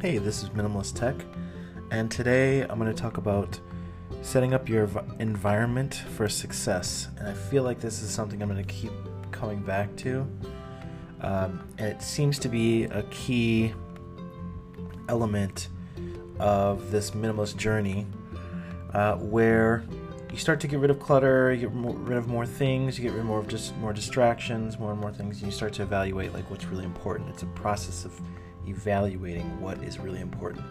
Hey, this is Minimalist Tech, and today I'm going to talk about setting up your environment for success. And I feel like this is something I'm going to keep coming back to. Um, and it seems to be a key element of this minimalist journey uh, where you start to get rid of clutter, you get more, rid of more things, you get rid of more of just more distractions, more and more things, and you start to evaluate like what's really important. It's a process of evaluating what is really important.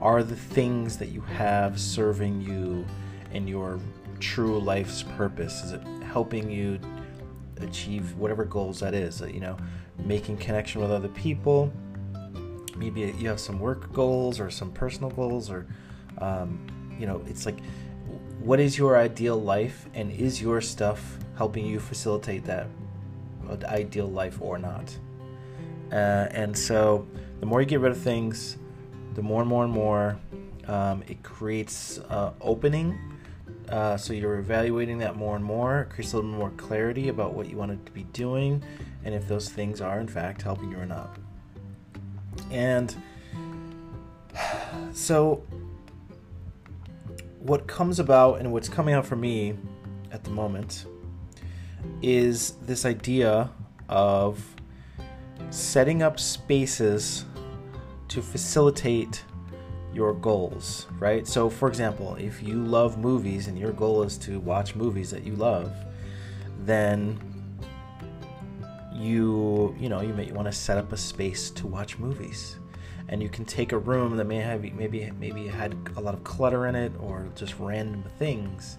Are the things that you have serving you in your true life's purpose? Is it helping you achieve whatever goals that is? You know, making connection with other people. Maybe you have some work goals or some personal goals, or um, you know, it's like, what is your ideal life, and is your stuff helping you facilitate that ideal life or not? Uh, and so, the more you get rid of things, the more and more and more um, it creates uh, opening. Uh, so you're evaluating that more and more. Creates a little more clarity about what you want to be doing, and if those things are in fact helping you or not. And so, what comes about and what's coming out for me at the moment is this idea of setting up spaces to facilitate your goals, right? So, for example, if you love movies and your goal is to watch movies that you love, then you you know you may want to set up a space to watch movies. And you can take a room that may have maybe maybe had a lot of clutter in it or just random things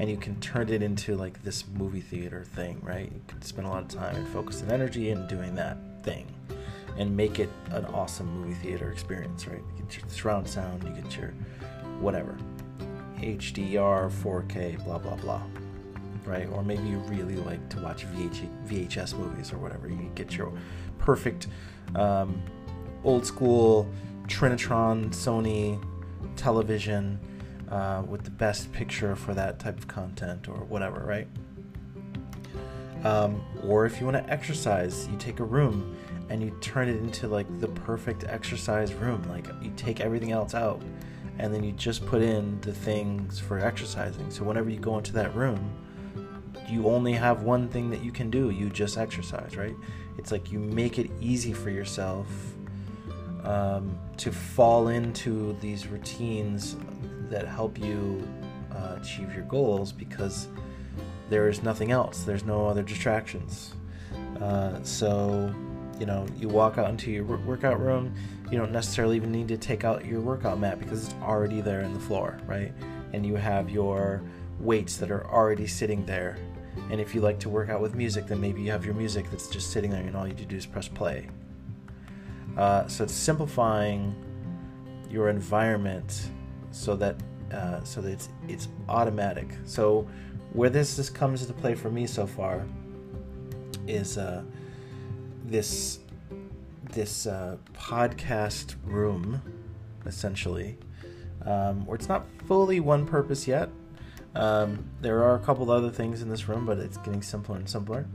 and you can turn it into like this movie theater thing right? You can spend a lot of time and focus and energy in doing that thing and make it an awesome movie theater experience, right? You get your surround sound, you get your whatever, HDR, 4K, blah blah blah, right? Or maybe you really like to watch VH, VHS movies or whatever. You get your perfect um, old school Trinitron Sony television uh, with the best picture for that type of content or whatever, right? Um, or if you want to exercise, you take a room and you turn it into like the perfect exercise room. Like you take everything else out and then you just put in the things for exercising. So whenever you go into that room, you only have one thing that you can do. You just exercise, right? It's like you make it easy for yourself um, to fall into these routines that help you uh, achieve your goals because there is nothing else. There's no other distractions. Uh, so you know you walk out into your workout room you don't necessarily even need to take out your workout mat because it's already there in the floor right and you have your weights that are already sitting there and if you like to work out with music then maybe you have your music that's just sitting there and all you do is press play uh, so it's simplifying your environment so that uh, so that it's it's automatic so where this this comes into play for me so far is uh, this this uh, podcast room, essentially, um, where it's not fully one purpose yet. Um, there are a couple other things in this room, but it's getting simpler and simpler.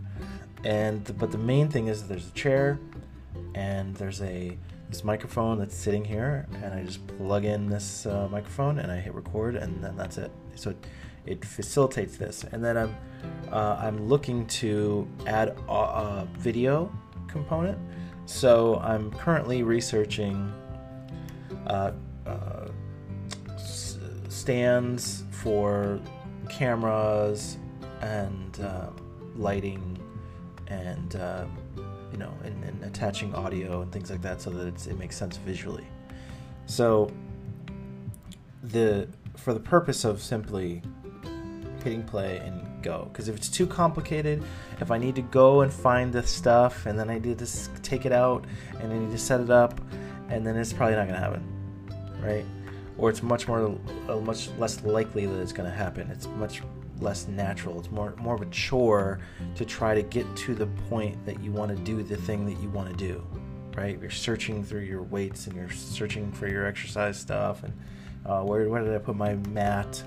And but the main thing is there's a chair, and there's a this microphone that's sitting here, and I just plug in this uh, microphone and I hit record, and then that's it. So it, it facilitates this, and then I'm uh, I'm looking to add a, a video component. So I'm currently researching uh, uh, stands for cameras and uh, lighting and uh, you know and, and, attaching audio and things like that so that it makes sense visually. So the for the purpose of simply hitting play and go. Because if it's too complicated, if I need to go and find the stuff and then I need to take it out and I need to set it up, and then it's probably not going to happen, right? Or it's much more, uh, much less likely that it's going to happen. It's much less natural. It's more more of a chore to try to get to the point that you want to do the thing that you want to do, right? You're searching through your weights and you're searching for your exercise stuff and uh, where where did I put my mat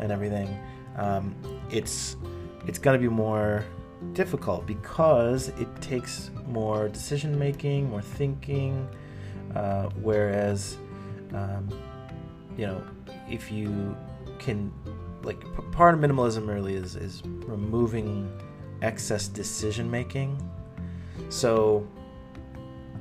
and everything um, it's it's going to be more difficult because it takes more decision making, more thinking, Uh, whereas, um, you know, if you can, like, part of minimalism really is is removing excess decision making. So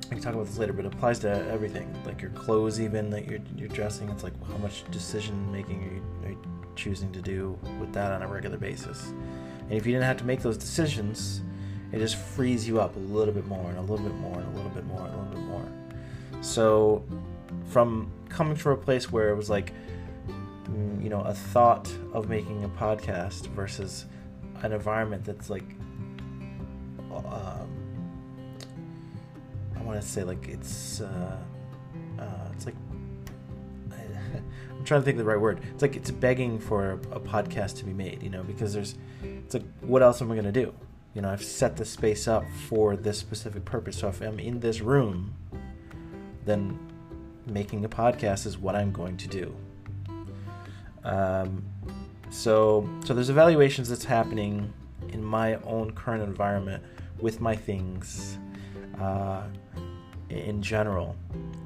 we can talk about this later, but it applies to everything, like your clothes, even that you're you're dressing. It's like how much decision making are you, are you choosing to do with that on a regular basis. And if you didn't have to make those decisions, it just frees you up a little bit more and a little bit more and a little bit more and a little bit more. So, from coming from a place where it was like, mm, you know, a thought of making a podcast versus an environment that's like, um, I want to say like it's, uh, uh, I'm trying to think of the right word. It's like it's begging for a, a podcast to be made, you know, because there's, it's like, what else am I going to do? You know, I've set the space up for this specific purpose. So if I'm in this room, then making a podcast is what I'm going to do. Um, so, so there's evaluations that's happening in my own current environment with my things uh, in general,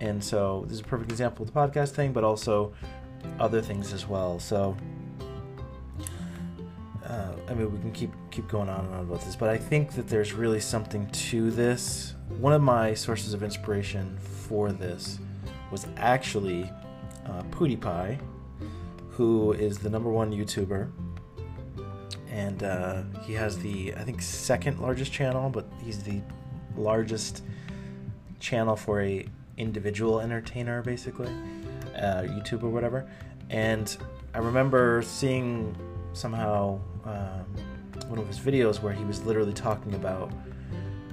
and so this is a perfect example of the podcast thing, but also other things as well. So, uh, I mean, we can keep keep going on and on about this, but I think that there's really something to this. One of my sources of inspiration for this was actually uh, PewDiePie, who is the number one YouTuber, and uh, he has the I think second largest channel, but he's the largest channel for a individual entertainer, basically, uh, YouTube or whatever. And I remember seeing somehow um, one of his videos where he was literally talking about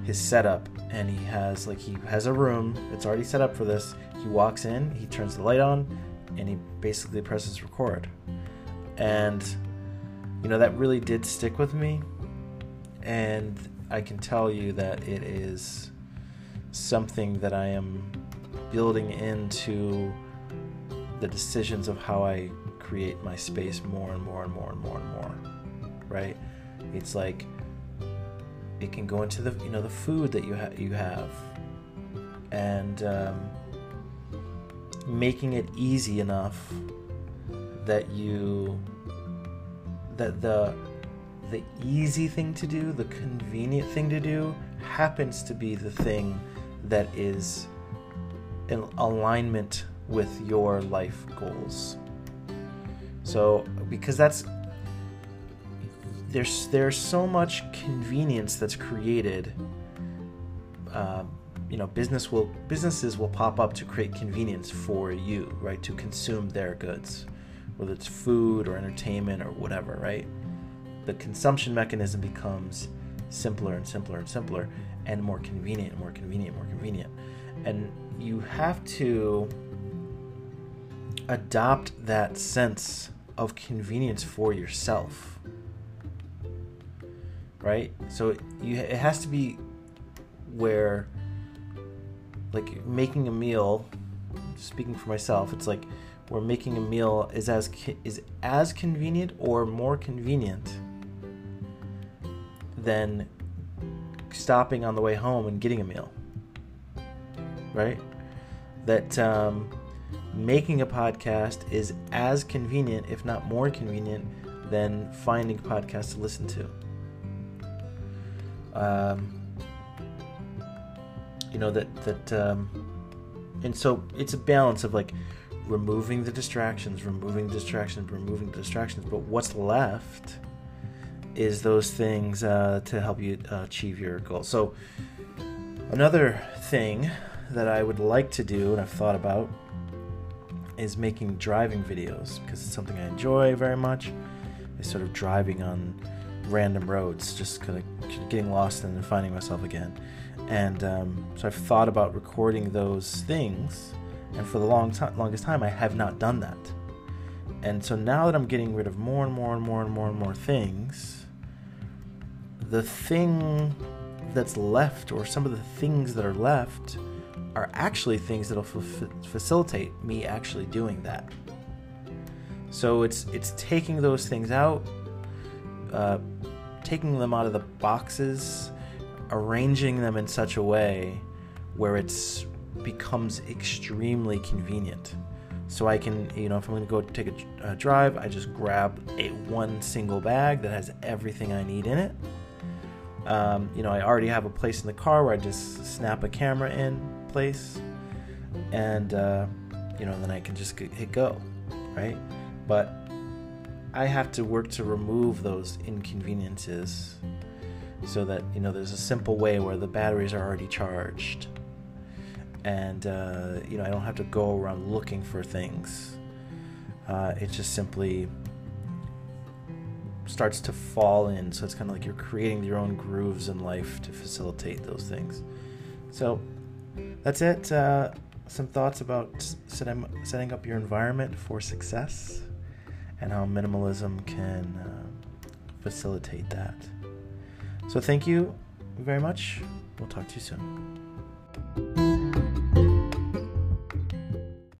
his setup. And he has like he has a room. It's already set up for this. He walks in he turns the light on and he basically presses record. And you know that really did stick with me. And i can tell you that it is something that i am building into the decisions of how i create my space more and more and more and more and more right? It's like it can go into the you know the food that you ha- you have and um, making it easy enough that you that the the easy thing to do the convenient thing to do happens to be the thing that is in alignment with your life goals so because that's there's there's so much convenience that's created. Uh, you know, business will businesses will pop up to create convenience for you, right? To consume their goods, whether it's food or entertainment or whatever, right? The consumption mechanism becomes simpler and simpler and simpler, and more convenient, and more convenient, more convenient, and you have to adopt that sense of convenience for yourself right? So you it has to be where like making a meal speaking for myself it's like where making a meal is as is as convenient or more convenient than stopping on the way home and getting a meal right? That um, making a podcast is as convenient if not more convenient than finding a podcast to listen to. Um, you know that that um, and so it's a balance of like removing the distractions removing distractions removing distractions but what's left is those things uh, to help you uh, achieve your goals. So another thing that i would like to do and i've thought about is making driving videos because it's something i enjoy very much is sort of driving on random roads, just kind of getting lost and finding myself again. And um, so I've thought about recording those things, and for the long time, longest time, I have not done that. And so now that I'm getting rid of more and more and more and more and more things, the thing that's left, or some of the things that are left, are actually things that'll f- facilitate me actually doing that. So it's it's taking those things out, uh, taking them out of the boxes, arranging them in such a way where it's becomes extremely convenient. So I can, you know, if I'm going to go take a, a drive, I just grab a one single bag that has everything I need in it. Um, you know, I already have a place in the car where I just snap a camera in place, and uh, you know, then I can just hit go, right? But I have to work to remove those inconveniences so that you know there's a simple way where the batteries are already charged and uh, you know I don't have to go around looking for things. Uh, it just simply starts to fall in. So it's kind of like you're creating your own grooves in life to facilitate those things. So that's it. Uh, some thoughts about setting, setting up your environment for success and how minimalism can uh, facilitate that. So thank you very much. We'll talk to you soon.